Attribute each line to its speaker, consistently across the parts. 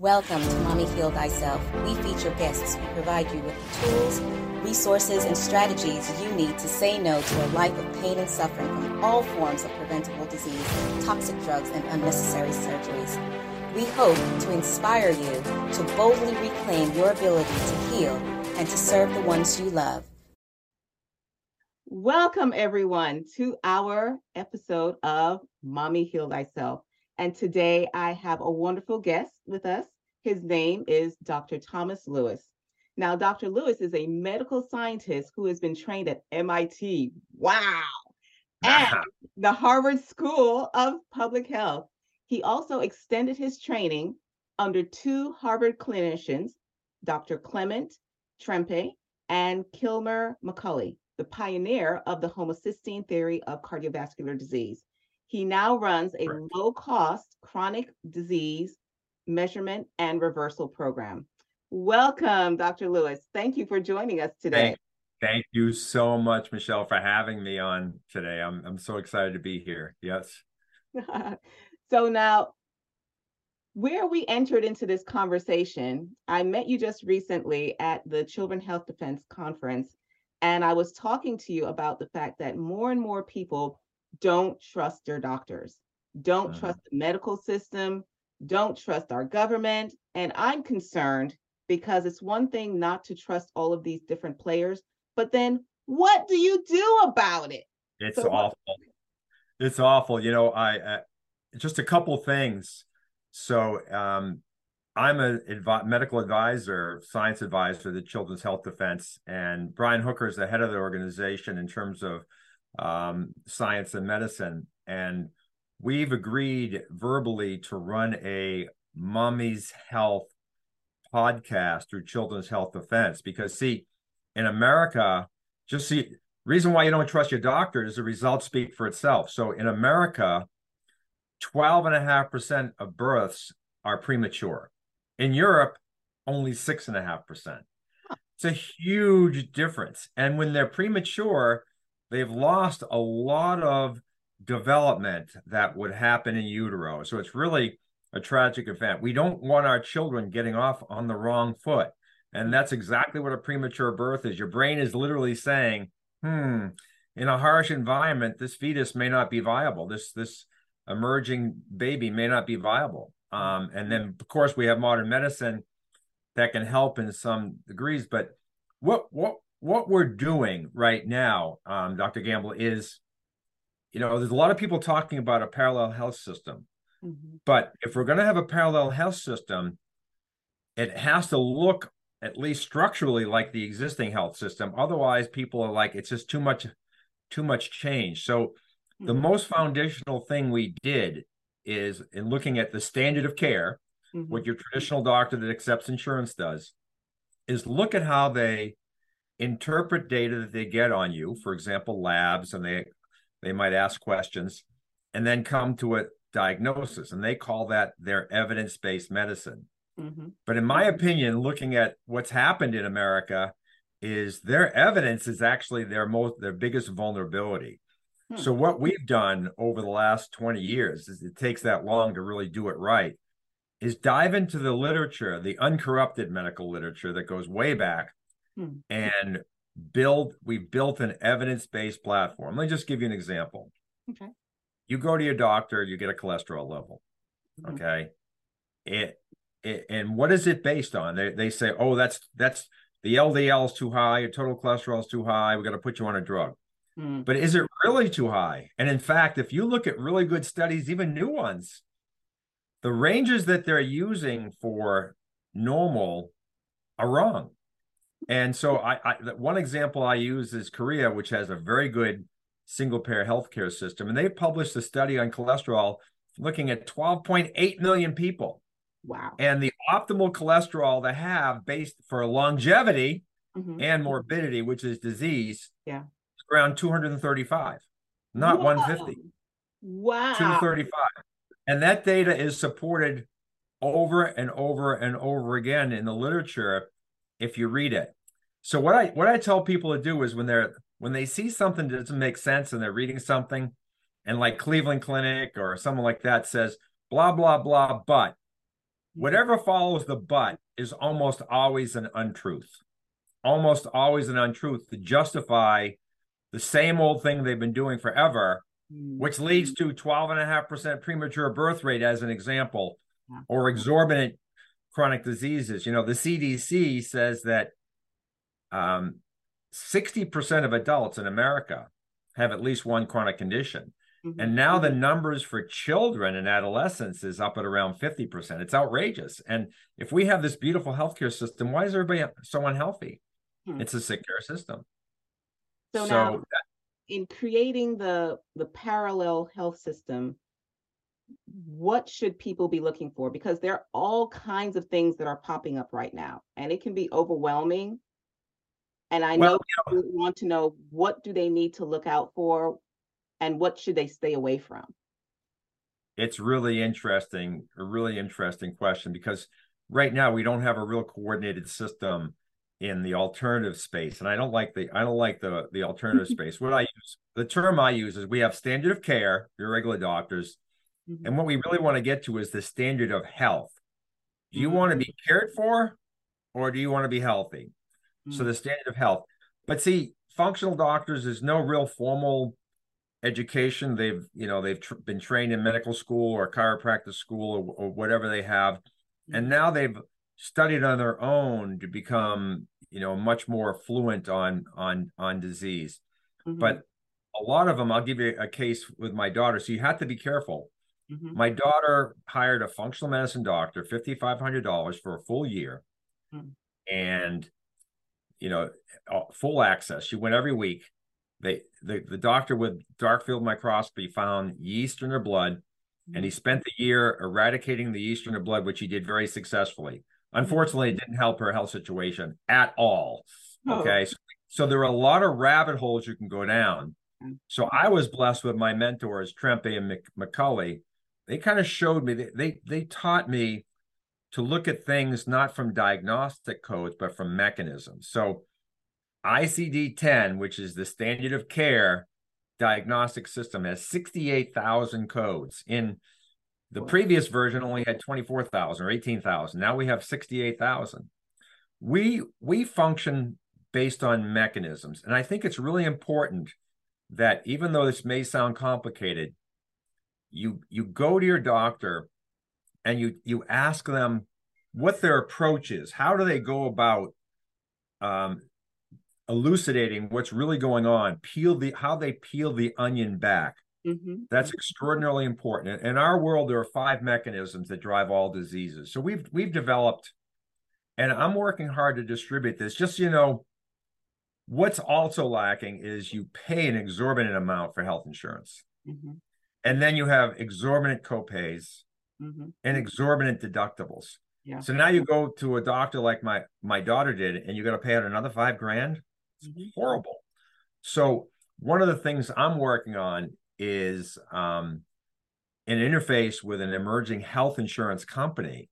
Speaker 1: Welcome to Mommy Heal Thyself. We feature guests who provide you with the tools, resources, and strategies you need to say no to a life of pain and suffering from all forms of preventable disease, toxic drugs, and unnecessary surgeries. We hope to inspire you to boldly reclaim your ability to heal and to serve the ones you love.
Speaker 2: Welcome, everyone, to our episode of Mommy Heal Thyself. And today I have a wonderful guest with us. His name is Dr. Thomas Lewis. Now, Dr. Lewis is a medical scientist who has been trained at MIT. Wow. And the Harvard School of Public Health. He also extended his training under two Harvard clinicians, Dr. Clement Trempe and Kilmer McCully, the pioneer of the homocysteine theory of cardiovascular disease. He now runs a low cost chronic disease measurement and reversal program. Welcome, Dr. Lewis. Thank you for joining us today.
Speaker 3: Thank, thank you so much, Michelle, for having me on today. I'm, I'm so excited to be here. Yes.
Speaker 2: so now, where we entered into this conversation, I met you just recently at the Children Health Defense Conference, and I was talking to you about the fact that more and more people don't trust their doctors, don't mm-hmm. trust the medical system, don't trust our government. And I'm concerned because it's one thing not to trust all of these different players, but then what do you do about it?
Speaker 3: It's so awful. It's awful. You know, I uh, just a couple things. So, um, I'm a advi- medical advisor, science advisor to the Children's Health Defense, and Brian Hooker is the head of the organization in terms of um, science and medicine. And we've agreed verbally to run a mommy's health podcast through Children's Health Defense because, see, in America, just see, reason why you don't trust your doctor is the results speak for itself. So in America, 12.5% of births are premature. In Europe, only 6.5%. It's a huge difference. And when they're premature, they've lost a lot of development that would happen in utero. So it's really a tragic event. We don't want our children getting off on the wrong foot. And that's exactly what a premature birth is. Your brain is literally saying, hmm, in a harsh environment, this fetus may not be viable. This this emerging baby may not be viable. Um, and then of course we have modern medicine that can help in some degrees. But what what what we're doing right now, um, Dr. Gamble, is, you know, there's a lot of people talking about a parallel health system. Mm-hmm. But if we're going to have a parallel health system, it has to look at least structurally like the existing health system. Otherwise, people are like, it's just too much, too much change. So mm-hmm. the most foundational thing we did is in looking at the standard of care, mm-hmm. what your traditional doctor that accepts insurance does, is look at how they interpret data that they get on you, for example, labs, and they they might ask questions, and then come to a diagnosis, and they call that their evidence-based medicine. Mm-hmm. But in my opinion, looking at what's happened in America, is their evidence is actually their most their biggest vulnerability. Hmm. So what we've done over the last 20 years is it takes that long to really do it right is dive into the literature, the uncorrupted medical literature that goes way back hmm. and build we've built an evidence-based platform. Let me just give you an example. Okay. You go to your doctor you get a cholesterol level mm-hmm. okay? It, it and what is it based on? They, they say oh that's that's the ldl is too high your total cholesterol is too high we got to put you on a drug. Mm. but is it really too high? And in fact if you look at really good studies even new ones the ranges that they're using for normal are wrong and so I, I one example I use is Korea, which has a very good single payer healthcare system. And they published a study on cholesterol looking at 12.8 million people.
Speaker 2: Wow.
Speaker 3: And the optimal cholesterol to have based for longevity mm-hmm. and morbidity, which is disease,
Speaker 2: yeah,
Speaker 3: around 235, not Whoa. 150.
Speaker 2: Wow.
Speaker 3: 235. And that data is supported over and over and over again in the literature if you read it. So what I what I tell people to do is when they're when they see something that doesn't make sense and they're reading something, and like Cleveland Clinic or someone like that says blah blah blah, but whatever follows the but is almost always an untruth. Almost always an untruth to justify the same old thing they've been doing forever, mm-hmm. which leads to 12.5% premature birth rate, as an example, or exorbitant chronic diseases. You know, the CDC says that um, 60% of adults in America have at least one chronic condition. Mm-hmm. And now the mm-hmm. numbers for children and adolescents is up at around 50%. It's outrageous. And if we have this beautiful healthcare system, why is everybody so unhealthy? Hmm. It's a sick care system.
Speaker 2: So, so now, that, in creating the the parallel health system, what should people be looking for? Because there are all kinds of things that are popping up right now, and it can be overwhelming. And I well, know people you know, want to know what do they need to look out for, and what should they stay away from.
Speaker 3: It's really interesting, a really interesting question because right now we don't have a real coordinated system in the alternative space and i don't like the i don't like the the alternative space what i use the term i use is we have standard of care your regular doctors mm-hmm. and what we really want to get to is the standard of health do you mm-hmm. want to be cared for or do you want to be healthy mm-hmm. so the standard of health but see functional doctors is no real formal education they've you know they've tr- been trained in medical school or chiropractic school or, or whatever they have and mm-hmm. now they've studied on their own to become you know much more fluent on on on disease mm-hmm. but a lot of them i'll give you a case with my daughter so you have to be careful mm-hmm. my daughter hired a functional medicine doctor $5500 for a full year mm-hmm. and you know full access she went every week they the, the doctor with dark field microscopy found yeast in her blood and he mm-hmm. spent the year eradicating the yeast in her blood which he did very successfully Unfortunately, it didn't help her health situation at all. Oh. Okay. So, so, there are a lot of rabbit holes you can go down. Mm. So I was blessed with my mentors, Trempe and McCully. They kind of showed me, they, they, they taught me to look at things not from diagnostic codes, but from mechanisms. So ICD 10, which is the standard of care diagnostic system, has 68,000 codes. In the previous version only had 24,000 or 18,000. Now we have 68,000. We we function based on mechanisms. And I think it's really important that even though this may sound complicated, you you go to your doctor and you you ask them what their approach is. How do they go about um, elucidating what's really going on? Peel the how they peel the onion back. Mm-hmm. That's extraordinarily important. In our world, there are five mechanisms that drive all diseases. So we've we've developed, and I'm working hard to distribute this. Just so you know, what's also lacking is you pay an exorbitant amount for health insurance, mm-hmm. And then you have exorbitant copays mm-hmm. and exorbitant deductibles. Yeah. So now you go to a doctor like my my daughter did, and you got to pay out another five grand. It's mm-hmm. horrible. So one of the things I'm working on is um, an interface with an emerging health insurance company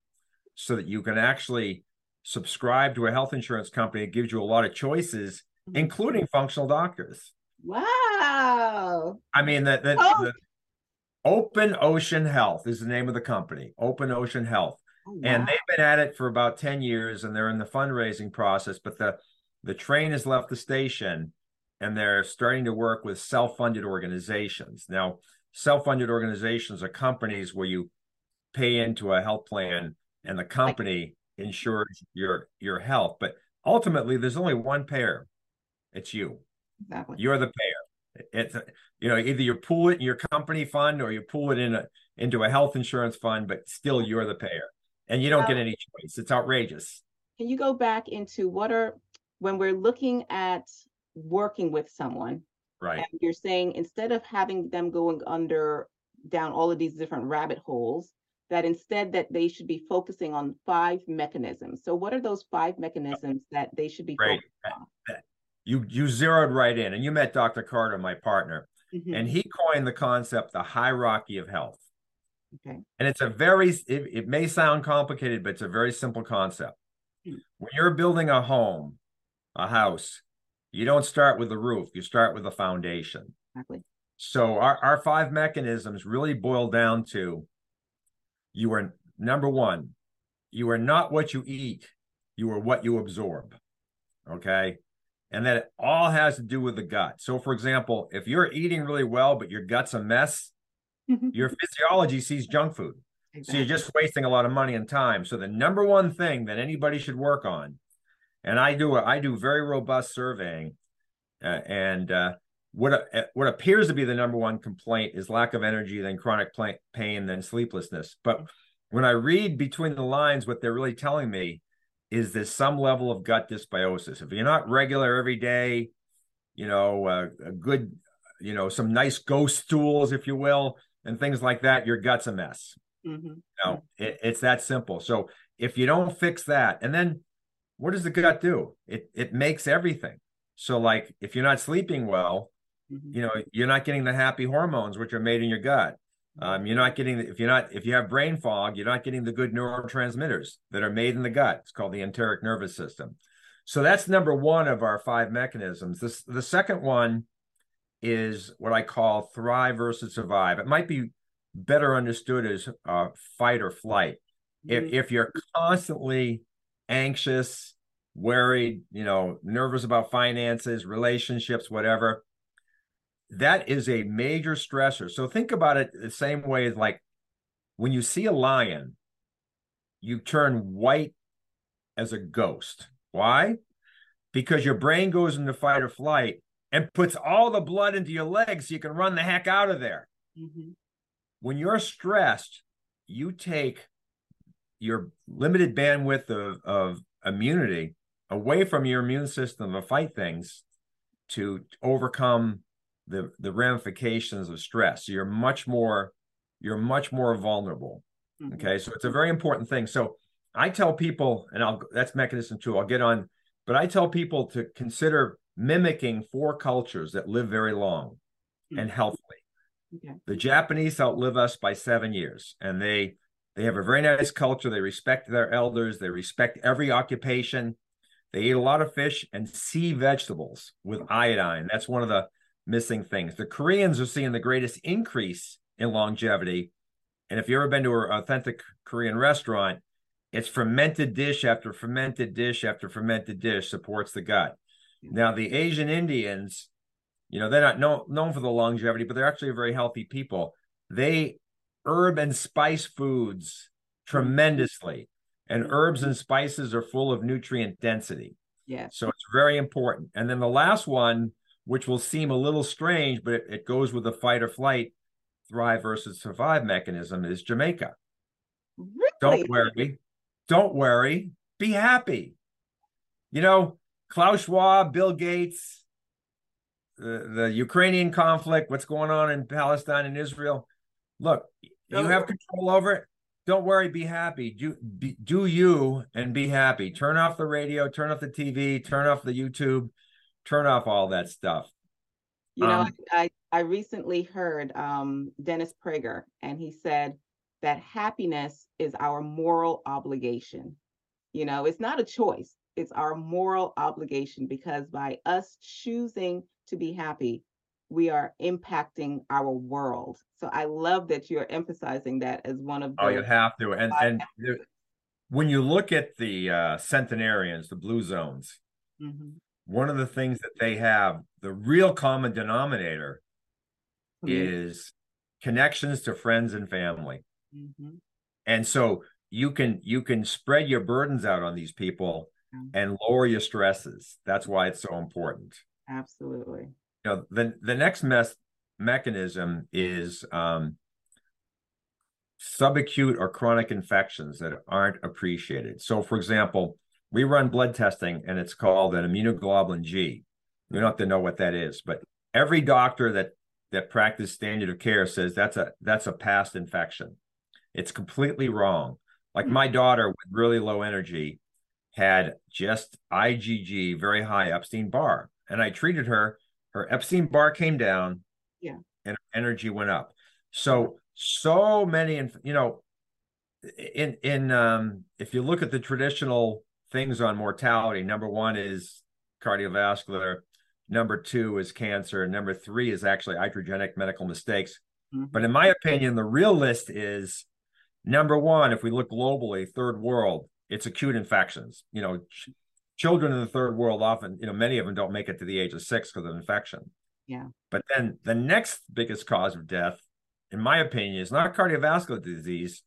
Speaker 3: so that you can actually subscribe to a health insurance company. It gives you a lot of choices, mm-hmm. including functional doctors.
Speaker 2: Wow.
Speaker 3: I mean, that. the, oh. the Open Ocean Health is the name of the company, Open Ocean Health. Oh, wow. And they've been at it for about 10 years and they're in the fundraising process, but the the train has left the station and they're starting to work with self-funded organizations. Now, self-funded organizations are companies where you pay into a health plan and the company insures your your health, but ultimately there's only one payer. It's you. Exactly. You're the payer. It's you know either you pool it in your company fund or you pool it in a into a health insurance fund, but still you're the payer, and you don't get any choice. It's outrageous.
Speaker 2: Can you go back into what are when we're looking at working with someone
Speaker 3: right
Speaker 2: and you're saying instead of having them going under down all of these different rabbit holes that instead that they should be focusing on five mechanisms so what are those five mechanisms that they should be right.
Speaker 3: You you zeroed right in and you met dr carter my partner mm-hmm. and he coined the concept the hierarchy of health okay and it's a very it, it may sound complicated but it's a very simple concept mm-hmm. when you're building a home a house you don't start with the roof, you start with the foundation. Exactly. So our, our five mechanisms really boil down to you are number one, you are not what you eat, you are what you absorb. Okay. And that it all has to do with the gut. So, for example, if you're eating really well, but your gut's a mess, your physiology sees junk food. Exactly. So you're just wasting a lot of money and time. So the number one thing that anybody should work on, and I do I do very robust surveying, uh, and uh, what uh, what appears to be the number one complaint is lack of energy, then chronic pain, then sleeplessness. But when I read between the lines, what they're really telling me is there's some level of gut dysbiosis. If you're not regular every day, you know, uh, a good, you know, some nice ghost stools, if you will, and things like that, your gut's a mess. Mm-hmm. You know, it, it's that simple. So if you don't fix that, and then what does the gut do? It it makes everything. So like if you're not sleeping well, mm-hmm. you know, you're not getting the happy hormones which are made in your gut. Um, you're not getting if you're not if you have brain fog, you're not getting the good neurotransmitters that are made in the gut. It's called the enteric nervous system. So that's number one of our five mechanisms. This the second one is what I call thrive versus survive. It might be better understood as uh, fight or flight. Mm-hmm. If if you're constantly anxious, worried, you know, nervous about finances, relationships, whatever, that is a major stressor. So think about it the same way as like when you see a lion, you turn white as a ghost. Why? Because your brain goes into fight or flight and puts all the blood into your legs so you can run the heck out of there. Mm-hmm. When you're stressed, you take your limited bandwidth of, of immunity away from your immune system to fight things to overcome the the ramifications of stress. So you're much more you're much more vulnerable. Mm-hmm. Okay, so it's a very important thing. So I tell people, and I'll that's mechanism two. I'll get on, but I tell people to consider mimicking four cultures that live very long mm-hmm. and healthily. Okay. The Japanese outlive us by seven years, and they they have a very nice culture. They respect their elders. They respect every occupation. They eat a lot of fish and sea vegetables with iodine. That's one of the missing things. The Koreans are seeing the greatest increase in longevity. And if you've ever been to an authentic Korean restaurant, it's fermented dish after fermented dish after fermented dish supports the gut. Now, the Asian Indians, you know, they're not known, known for the longevity, but they're actually a very healthy people. They herb and spice foods tremendously, and herbs and spices are full of nutrient density.
Speaker 2: Yeah.
Speaker 3: So it's very important. And then the last one which will seem a little strange, but it, it goes with the fight or flight, thrive versus survive mechanism, is Jamaica.
Speaker 2: Really?
Speaker 3: Don't worry. Don't worry. Be happy. You know, Klaus Schwab, Bill Gates, the, the Ukrainian conflict, what's going on in Palestine and Israel. Look, you have control over it. Don't worry, be happy. Do be, do you and be happy. Turn off the radio, turn off the TV, turn off the YouTube turn off all that stuff.
Speaker 2: You know, um, I, I recently heard um, Dennis Prager, and he said that happiness is our moral obligation. You know, it's not a choice, it's our moral obligation because by us choosing to be happy, we are impacting our world. So I love that you're emphasizing that as one of
Speaker 3: the. Oh, you have to. And, and when you look at the uh, centenarians, the blue zones, mm-hmm one of the things that they have, the real common denominator mm-hmm. is connections to friends and family. Mm-hmm. And so you can you can spread your burdens out on these people mm-hmm. and lower your stresses. That's why it's so important.
Speaker 2: Absolutely.
Speaker 3: You know, the the next mess mechanism is um, subacute or chronic infections that aren't appreciated. So, for example, we run blood testing and it's called an immunoglobulin G. We don't have to know what that is, but every doctor that that practice standard of care says that's a that's a past infection. It's completely wrong. Like hmm. my daughter with really low energy had just IgG, very high Epstein Barr, and I treated her. Her Epstein Barr came down,
Speaker 2: yeah,
Speaker 3: and energy went up. So so many, you know, in in um, if you look at the traditional things on mortality. Number one is cardiovascular. Number two is cancer. Number three is actually iatrogenic medical mistakes. Mm-hmm. But in my opinion, the real list is Number one, if we look globally, third world, it's acute infections. You know, ch- children in the third world often, you know, many of them don't make it to the age of six because of infection.
Speaker 2: Yeah.
Speaker 3: But then the next biggest cause of death, in my opinion, is not cardiovascular disease.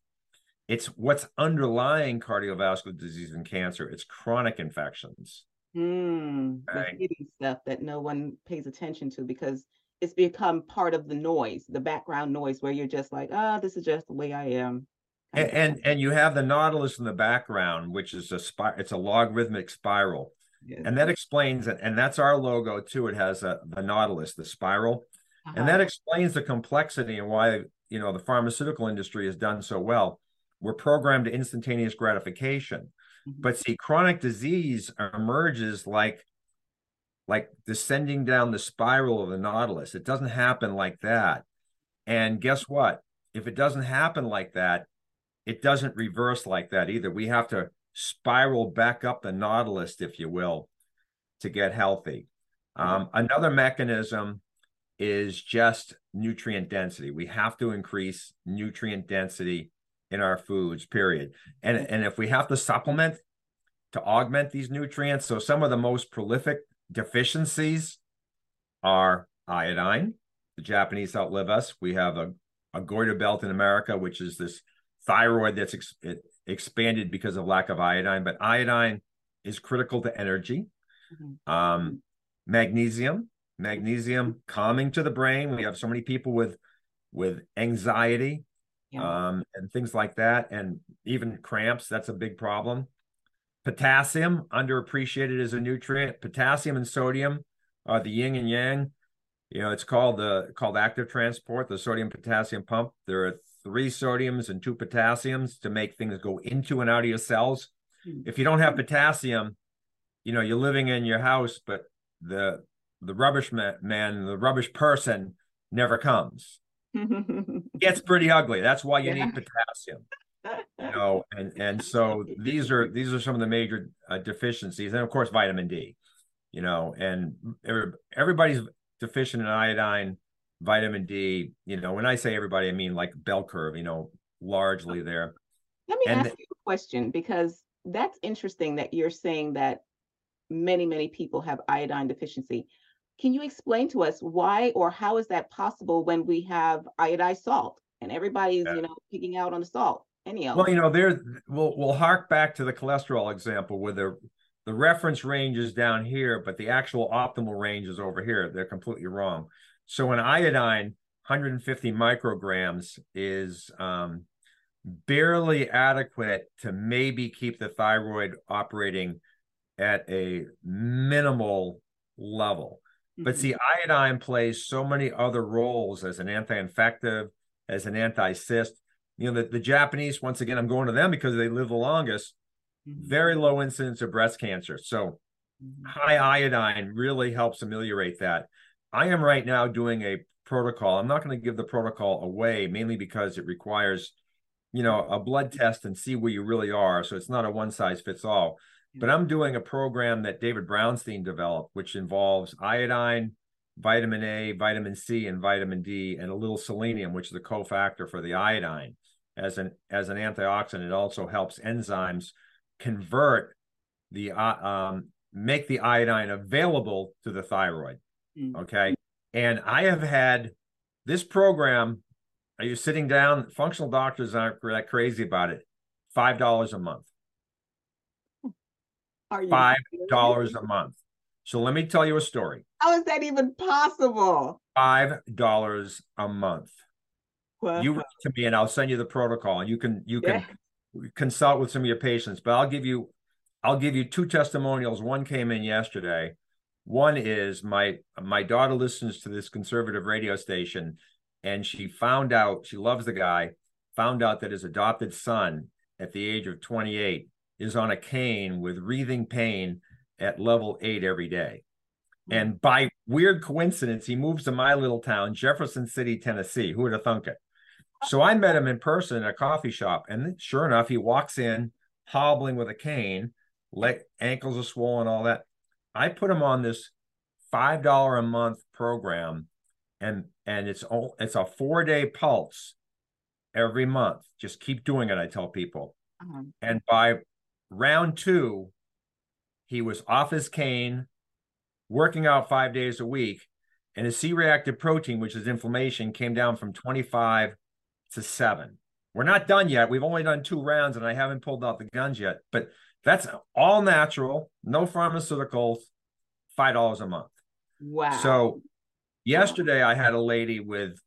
Speaker 3: It's what's underlying cardiovascular disease and cancer. It's chronic infections.
Speaker 2: Mm, the
Speaker 3: Right.
Speaker 2: hidden stuff that no one pays attention to because it's become part of the noise, the background noise, where you're just like, ah, this is just the way I am.
Speaker 3: And, and and you have the nautilus in the background, which is a spir- it's a logarithmic spiral.
Speaker 2: Yes.
Speaker 3: And that explains it. And that's our logo too. It has a the nautilus, the spiral. And
Speaker 2: Uh-huh.
Speaker 3: that explains the complexity and why you know the pharmaceutical industry has done so well. We're programmed to instantaneous gratification.
Speaker 2: Mhm.
Speaker 3: But see, chronic disease emerges like like descending down the spiral of the nautilus. It doesn't happen like that. And guess what? If it doesn't happen like that, it doesn't reverse like that either. We have to spiral back up the nautilus, if you will, to get healthy. Um, another mechanism is just nutrient density. We have to increase nutrient density in our foods, period. And, and if we have to supplement to augment these nutrients, so some of the most prolific deficiencies are iodine. The Japanese outlive us. We have a, a goiter belt in America, which is this thyroid that's ex- it expanded because of lack of iodine. But iodine is critical to energy.
Speaker 2: Mhm.
Speaker 3: Um, magnesium, magnesium calming to the brain. We have so many people with with anxiety
Speaker 2: Yeah.
Speaker 3: um, and things like that, and even cramps. That's a big problem. Potassium, underappreciated as a nutrient. Potassium and sodium are the yin and yang. You know, it's called the called active transport, the sodium potassium pump. There are three sodiums and two potassiums to make things go into and out of your cells.
Speaker 2: Hmm.
Speaker 3: If you don't have potassium, you know, you're living in your house, but the the rubbish ma- man, the rubbish person never comes. Gets pretty ugly. That's why you
Speaker 2: Yeah.
Speaker 3: need potassium you know and and so these are these are some of the major uh, deficiencies and of course vitamin d you know and every, everybody's deficient in iodine vitamin d you know when i say everybody i mean like bell curve you know largely there
Speaker 2: Let me
Speaker 3: And
Speaker 2: ask you a question because that's interesting that you're saying that many, many people have iodine deficiency. Can you explain to us why or how is that possible when we have iodized salt and everybody's,
Speaker 3: Yeah.
Speaker 2: you know, picking out on the salt? Any of
Speaker 3: well you know there we'll we'll hark back to the cholesterol example where the the reference range is down here but the actual optimal range is over here they're completely wrong so an iodine 150 micrograms is um, barely adequate to maybe keep the thyroid operating at a minimal level. But see, iodine plays so many other roles as an anti-infective, as an anti-cyst. You know, the, the Japanese, once again, I'm going to them because they live the longest,
Speaker 2: Mhm.
Speaker 3: very low incidence of breast cancer. So
Speaker 2: Mhm.
Speaker 3: high iodine really helps ameliorate that. I am right now doing a protocol. I'm not going to give the protocol away, mainly because it requires, you know, a blood test and see where you really are. So it's not a one size fits all. But I'm doing a program that David Brownstein developed, which involves iodine, vitamin A, vitamin C, and vitamin D, and a little selenium, which is a cofactor for the iodine. As an as an antioxidant, it also helps enzymes convert the uh, um, make the iodine available to the thyroid.
Speaker 2: Mm.
Speaker 3: Okay. And I have had this program. Are you sitting down? Functional doctors aren't that crazy about it. Five dollars a month.
Speaker 2: Are you
Speaker 3: Five dollars a month. So let me tell you a story.
Speaker 2: How is that even possible?
Speaker 3: Five dollars a month.
Speaker 2: Wow.
Speaker 3: You write to me, and I'll send you the protocol. And you can you can
Speaker 2: Yeah.
Speaker 3: consult with some of your patients. But I'll give you I'll give you two testimonials. One came in yesterday. One is my my daughter listens to this conservative radio station, and she found out she loves the guy. Found out that his adopted son, at the age of 28, is on a cane with wreathing pain at level eight every day. And by weird coincidence, he moves to my little town, Jefferson City, Tennessee. Who would have thunk it? So I met him in person at a coffee shop, and sure enough, he walks in hobbling with a cane, leg ankles are swollen, all that. I put him on this five dollar a month program, and and it's all it's a four day pulse, every month. Just keep doing it, I tell people.
Speaker 2: Uh-huh.
Speaker 3: And by round two, he was off his cane, working out five days a week, and his C reactive protein, which is inflammation, came down from 25 to seven. We're not done yet. We've only done two rounds and I haven't pulled out the guns yet, but that's all natural, no pharmaceuticals, $5 a month.
Speaker 2: Wow.
Speaker 3: So yesterday I had a lady with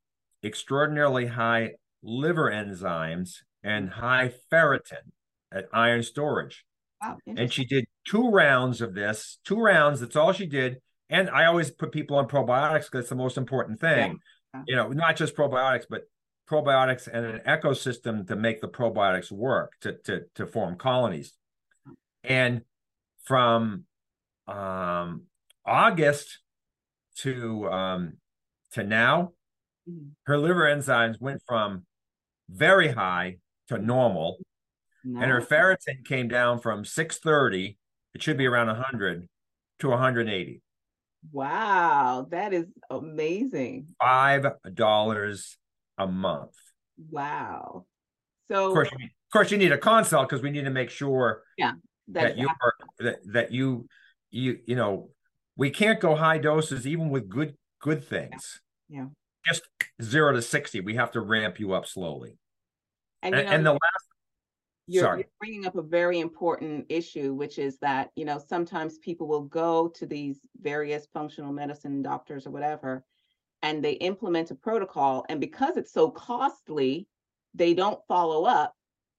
Speaker 3: extraordinarily high liver enzymes and high ferritin at iron storage.
Speaker 2: wow.
Speaker 3: And she did two rounds of this, two rounds. That's all she did. And I always put people on probiotics because it's the most important thing.
Speaker 2: Yeah.
Speaker 3: You know, not just probiotics, but probiotics and an ecosystem to make the probiotics work to to to form colonies. And from um, August to um, to now,
Speaker 2: Mhm.
Speaker 3: her liver enzymes went from very high to normal, and her ferritin came down from 630, it should be around 100, to 180.
Speaker 2: Wow, that is amazing.
Speaker 3: Five dollars a month.
Speaker 2: Wow.
Speaker 3: Of
Speaker 2: So
Speaker 3: course, you of course, you need a consult because we need to make sure that you are that, that you you you know we can't go high doses even with good good things.
Speaker 2: Yeah.
Speaker 3: Just zero to sixty, we have to ramp you up slowly.
Speaker 2: and
Speaker 3: And,
Speaker 2: you know
Speaker 3: and the last,
Speaker 2: you're,
Speaker 3: sorry.
Speaker 2: you're bringing up a very important issue, which is that you know sometimes people will go to these various functional medicine doctors or whatever, and they implement a protocol, and because it's so costly, they don't follow up.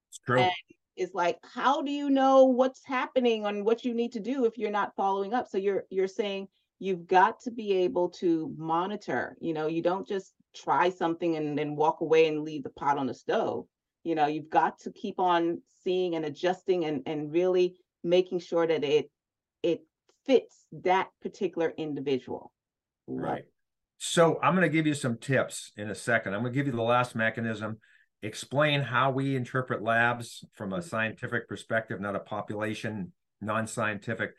Speaker 3: it's true.
Speaker 2: And it's like, how do you know what's happening and what you need to do if you're not following up? So you're you're saying you've got to be able to monitor. You know, you don't just try something and then walk away and leave the pot on the stove. You know, you've got to keep on seeing and adjusting and and really making sure that it it fits that particular individual.
Speaker 3: Right. So I'm going to give you some tips in a second. I'm going to give you the last mechanism, explain how we interpret labs from a scientific perspective, not a population, non scientific.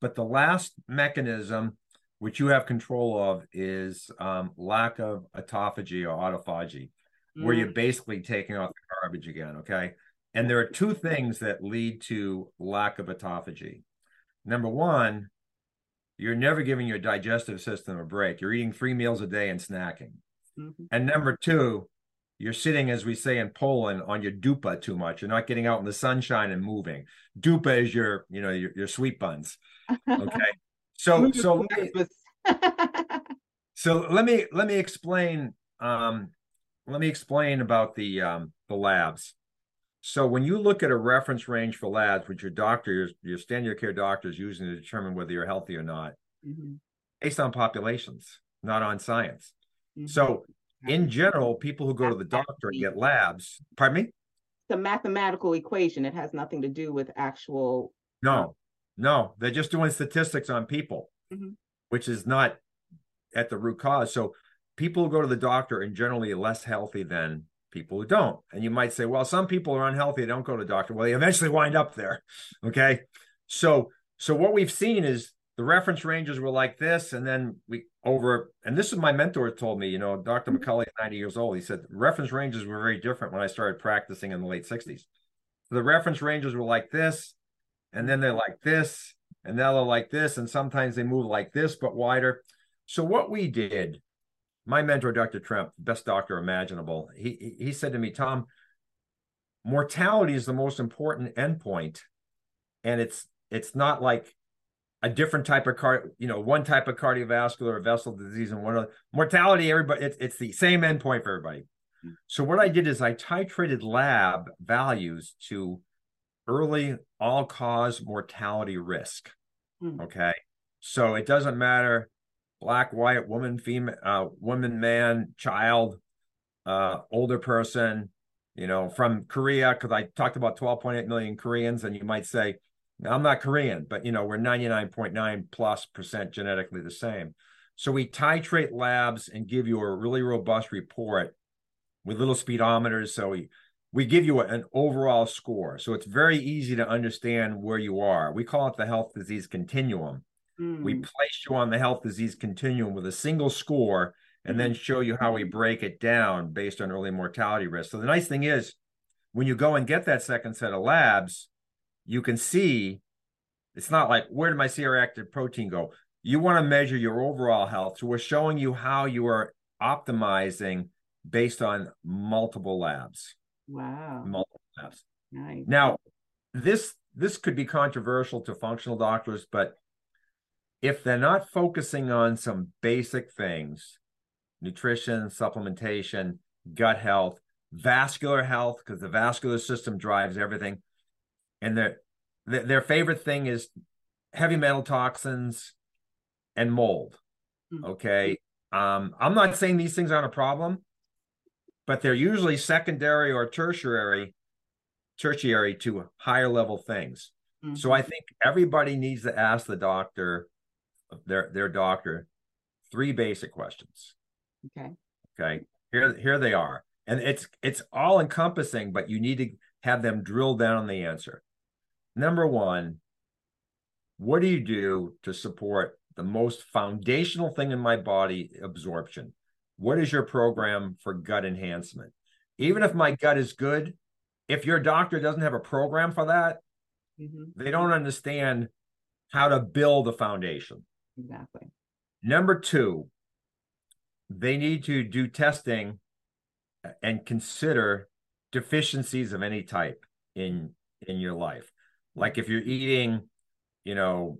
Speaker 3: But the last mechanism, which you have control of, is um, lack of autophagy or autophagy, where you're basically taking out the garbage again. Okay. And there are two things that lead to lack of autophagy. Number one, you're never giving your digestive system a break. You're eating three meals a day and snacking.
Speaker 2: Mhm.
Speaker 3: And number two, you're sitting, as we say in Poland, on your dupa too much. You're not getting out in the sunshine and moving. Dupa is your, you know, your, your sweet buns. Okay. So, so so let me let me explain. Um, let me explain about the um, the labs. So when you look at a reference range for labs, which your doctor, your, your standard care doctor is using to determine whether you're healthy or not,
Speaker 2: Mhm,
Speaker 3: based on populations, not on science.
Speaker 2: mhm.
Speaker 3: So in general, people who go to the doctor and get labs, pardon me?
Speaker 2: it's a mathematical equation. It has nothing to do with actual.
Speaker 3: No, no, they're just doing statistics on people,
Speaker 2: Mhm.
Speaker 3: which is not at the root cause. So people who go to the doctor are generally less healthy than people who don't. And you might say, well, some people are unhealthy, they don't go to the doctor. Well, they eventually wind up there. Okay. So so what we've seen is the reference ranges were like this, and then we over, and this is my mentor told me, you know, Dr. Mm-hmm. McCully, 90 years old. He said reference ranges were very different when I started practicing in the late 60s. The reference ranges were like this, and then they're like this, and now they're like this, and sometimes they move like this, but wider. So what we did, my mentor, Dr. Trempe, best doctor imaginable, he he- said to me, Tom, mortality is the most important endpoint, and it's it's not like a different type of car, you know, one type of cardiovascular vessel disease and one other mortality. Everybody, it's it's the same endpoint for everybody. So what I did is I titrated lab values to early all cause mortality risk.
Speaker 2: Hmm.
Speaker 3: Okay. So it doesn't matter black, white, woman, female, uh, woman, man, child, uh, older person, you know, from Korea, because I talked about 12.8 million Koreans, and you might say, I'm not Korean, but you know, we're 99.9 plus percent genetically the same. So we titrate labs and give you a really robust report with little speedometers. So we we give you an overall score. So it's very easy to understand where you are. We call it the health disease continuum. We
Speaker 2: Mm,
Speaker 3: place you on the health disease continuum with a single score, and then show you how we break it down based on early mortality risk. So the nice thing is when you go and get that second set of labs, you can see it's not like where did my C active protein go? You want to measure your overall health. So we're showing you how you are optimizing based on multiple labs.
Speaker 2: Wow.
Speaker 3: Multiple labs.
Speaker 2: Nice.
Speaker 3: Now, this this could be controversial to functional doctors, but if they're not focusing on some basic things, nutrition, supplementation, gut health, vascular health, because the vascular system drives everything, and their their favorite thing is heavy metal toxins and mold. Mm-hmm. Okay. Um, I'm not saying these things aren't a problem, but they're usually secondary or tertiary tertiary to higher level things. Mm-hmm. So I think everybody needs to ask the doctor, their their doctor, three basic questions.
Speaker 2: Okay.
Speaker 3: Okay. Here here they are. And it's it's all encompassing, but you need to have them drill down on the answer. Number one, what do you do to support the most foundational thing in my body, absorption? What is your program for gut enhancement? Even if my gut is good, if your doctor doesn't have a program for that, mm-hmm. they don't understand how to build a foundation.
Speaker 2: Exactly.
Speaker 3: Number two, they need to do testing and consider deficiencies of any type in in your life. Like if you're eating, you know,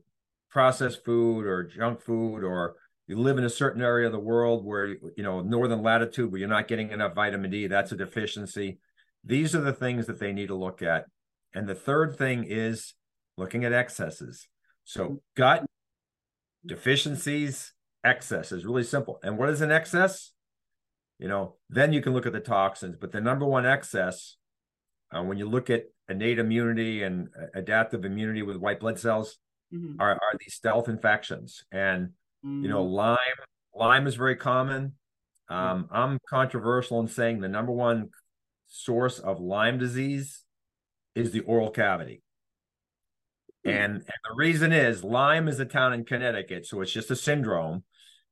Speaker 3: processed food or junk food or you live in a certain area of the world where you know northern latitude where you're not getting enough vitamin D, that's a deficiency. These are the things that they need to look at. And the third thing is looking at excesses. So, gut deficiencies, excess is really simple. And what is an excess? You know, then you can look at the toxins. But the number one excess, uh, when you look at innate immunity and uh, adaptive immunity with white blood cells, mm-hmm. are, are these stealth infections. And, mm-hmm. you know, mm. Lyme, Lyme is very common. Um, I'm controversial in saying the number one source of Lyme disease is the oral cavity. Hmm. And, and, the reason is Lyme is a town in Connecticut, so it's just a syndrome,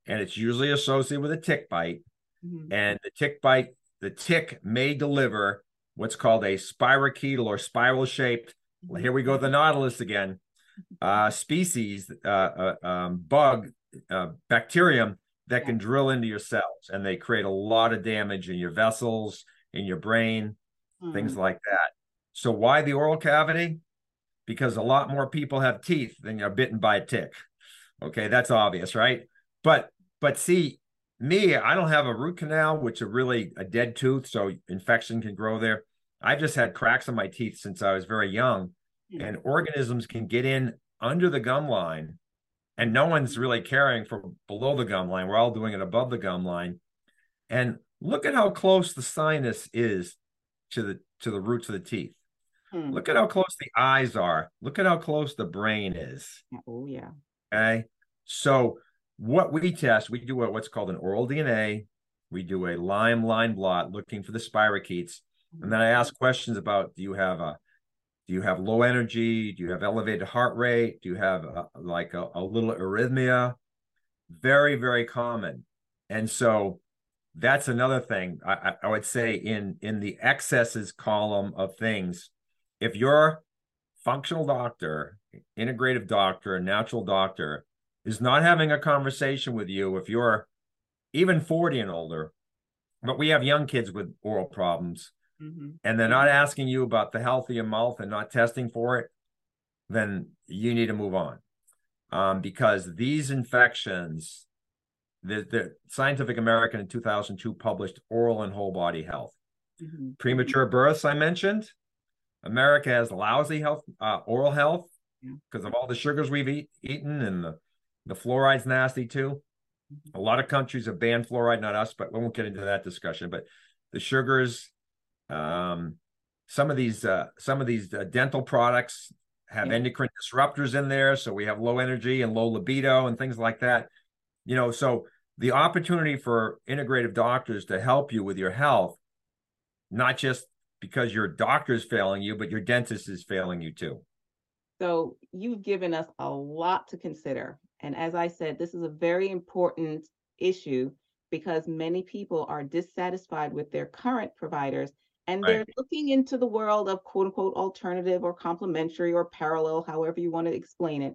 Speaker 3: and it's usually associated with a tick bite. Mm-hmm. And the tick bite, the tick may deliver what's called a spirochetal or spiral shaped. Well, here we go, the nautilus again. Uh, species, uh, uh, um, bug, uh, bacterium that can drill into your cells, and they create a lot of damage in your vessels, in your brain, mm-hmm. things like that. So why the oral cavity? Because a lot more people have teeth than you're bitten by a tick. Okay, that's obvious, right? But but see, me, I don't have a root canal, which are really a dead tooth, so infection can grow there. I've just had cracks in my teeth since I was very young, mm-hmm. and organisms can get in under the gum line, and no one's really caring for below the gum line. We're all doing it above the gum line, and Look at how close the sinus is to the to the roots of the teeth. Hmm. Look at how close the eyes are. Look at how close the brain is.
Speaker 2: Oh yeah.
Speaker 3: Okay. So what we test, we do what's called an oral DNA. We do a Lyme line blot looking for the spirochetes. And then I ask questions about do you have a do you have low energy? Do you have elevated heart rate? Do you have a, like a, a little arrhythmia? Very, very common. And so that's another thing I, I would say in in the excesses column of things if your functional doctor integrative doctor natural doctor is not having a conversation with you if you're even 40 and older but we have young kids with oral problems mm-hmm. and they're not asking you about the health of your mouth and not testing for it then you need to move on um, because these infections the, the Scientific American in 2002 published Oral and Whole Body Health. Mm-hmm. Premature births, I mentioned. America has lousy health, uh, oral health because yeah. of all the sugars we've eat, eaten and the, the fluoride's nasty too. Mm-hmm. A lot of countries have banned fluoride, not us, but we won't get into that discussion. But the sugars, um, some of these, uh, some of these uh, dental products have yeah. endocrine disruptors in there, so we have low energy and low libido and things like that. You know, so the opportunity for integrative doctors to help you with your health, not just because your doctor is failing you, but your dentist is failing you too.
Speaker 2: So you've given us a lot to consider. And as I said, this is a very important issue because many people are dissatisfied with their current providers and
Speaker 3: Right.
Speaker 2: they're looking into the world of quote unquote alternative or complementary or parallel, however you want to explain it.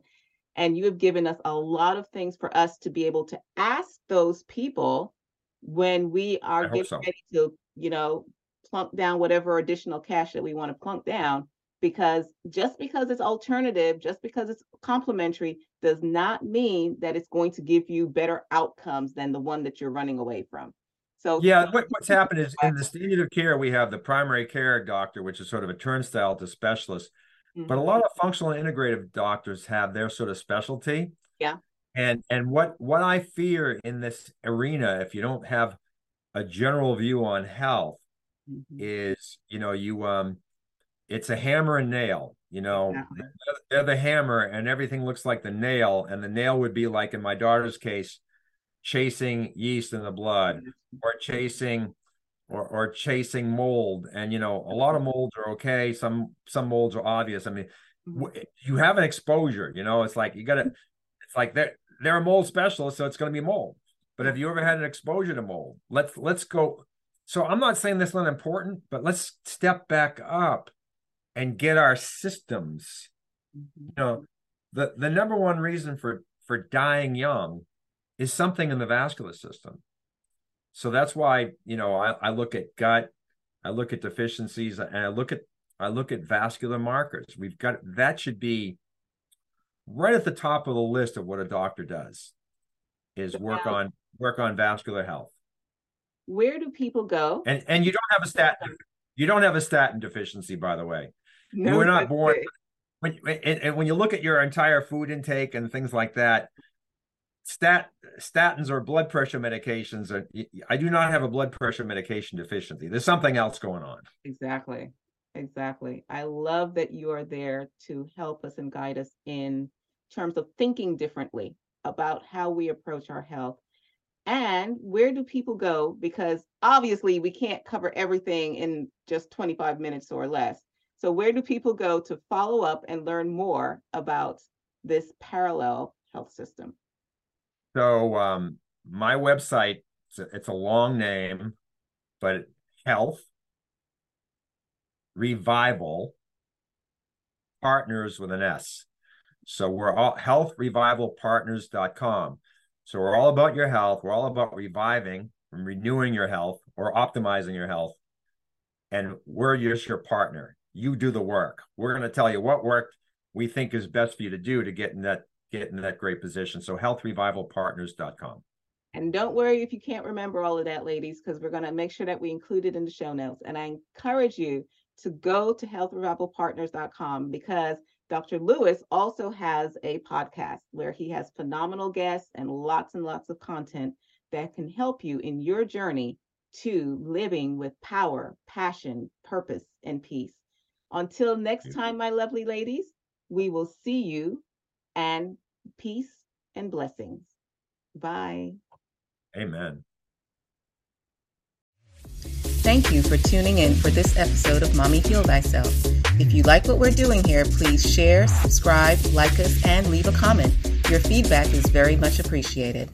Speaker 2: And you have given us a lot of things for us to be able to ask those people when we are getting
Speaker 3: so.
Speaker 2: ready to, you know, plunk down whatever additional cash that we want to plunk down. Because just because it's alternative, just because it's complementary, does not mean that it's going to give you better outcomes than the one that you're running away from. So
Speaker 3: Yeah, what, what's happened is in the standard of care, we have the primary care doctor, which is sort of a turnstile to specialist. But a
Speaker 2: Mhm.
Speaker 3: lot of functional and integrative doctors have their sort of specialty.
Speaker 2: Yeah.
Speaker 3: And and what what I fear in this arena, if you don't have a general view on health,
Speaker 2: Mhm.
Speaker 3: is you know you um it's a hammer and nail you know
Speaker 2: Exactly.
Speaker 3: they're, the hammer and everything looks like the nail and the nail would be like in my daughter's case chasing yeast in the blood or chasing or or chasing mold and you know a lot of molds are okay some some molds are obvious i mean
Speaker 2: Mhm.
Speaker 3: w- you have an exposure you know it's like you gotta it's like they're they're a mold specialist so it's going to be mold but have you ever had an exposure to mold let's let's go so i'm not saying that's not important but let's step back up and get our systems.
Speaker 2: Mhm.
Speaker 3: you know the the number one reason for for dying young is something in the vascular system. So that's why you know I, I look at gut i look at deficiencies and i look at i look at vascular markers. We've got that should be right at the top of the list of what a doctor does is work
Speaker 2: Now-
Speaker 3: on work on vascular health
Speaker 2: Where do people go?
Speaker 3: and and you don't have a statin you don't have a statin deficiency by the way
Speaker 2: No,
Speaker 3: you were not born when and, and when you look at your entire food intake and things like that stat statins or blood pressure medications are, i do not have a blood pressure medication deficiency there's something else going on
Speaker 2: Exactly. Exactly. I love that you are there to help us and guide us in terms of thinking differently about how we approach our health. And where do people go? Because obviously we can't cover everything in just 25 minutes or less. So where do people go to follow up and learn more about this parallel health system?
Speaker 3: so um my website it's a, it's a long name but health revival partners with an s so we're all healthrevivalpartners.com so we're all about your health. We're all about reviving and renewing your health or optimizing your health. And we're just your partner. You do the work. We're going to tell you what worked we think is best for you to do to get in that get in that great position. So healthrevivalpartners.com
Speaker 2: And don't worry if you can't remember all of that, ladies, because we're going to make sure that we include it in the show notes. And I encourage you to go to healthrevivalpartners.com because Dr. Lewis also has a podcast where he has phenomenal guests and lots and lots of content that can help you in your journey to living with power, passion, purpose, and peace. Until next time, my lovely ladies, we will see you and peace and blessings. Bye.
Speaker 3: amen
Speaker 1: Thank you for tuning in for this episode of Mommy Heal Thyself. If you like what we're doing here, please share, subscribe, like us, and leave a comment. Your feedback is very much appreciated.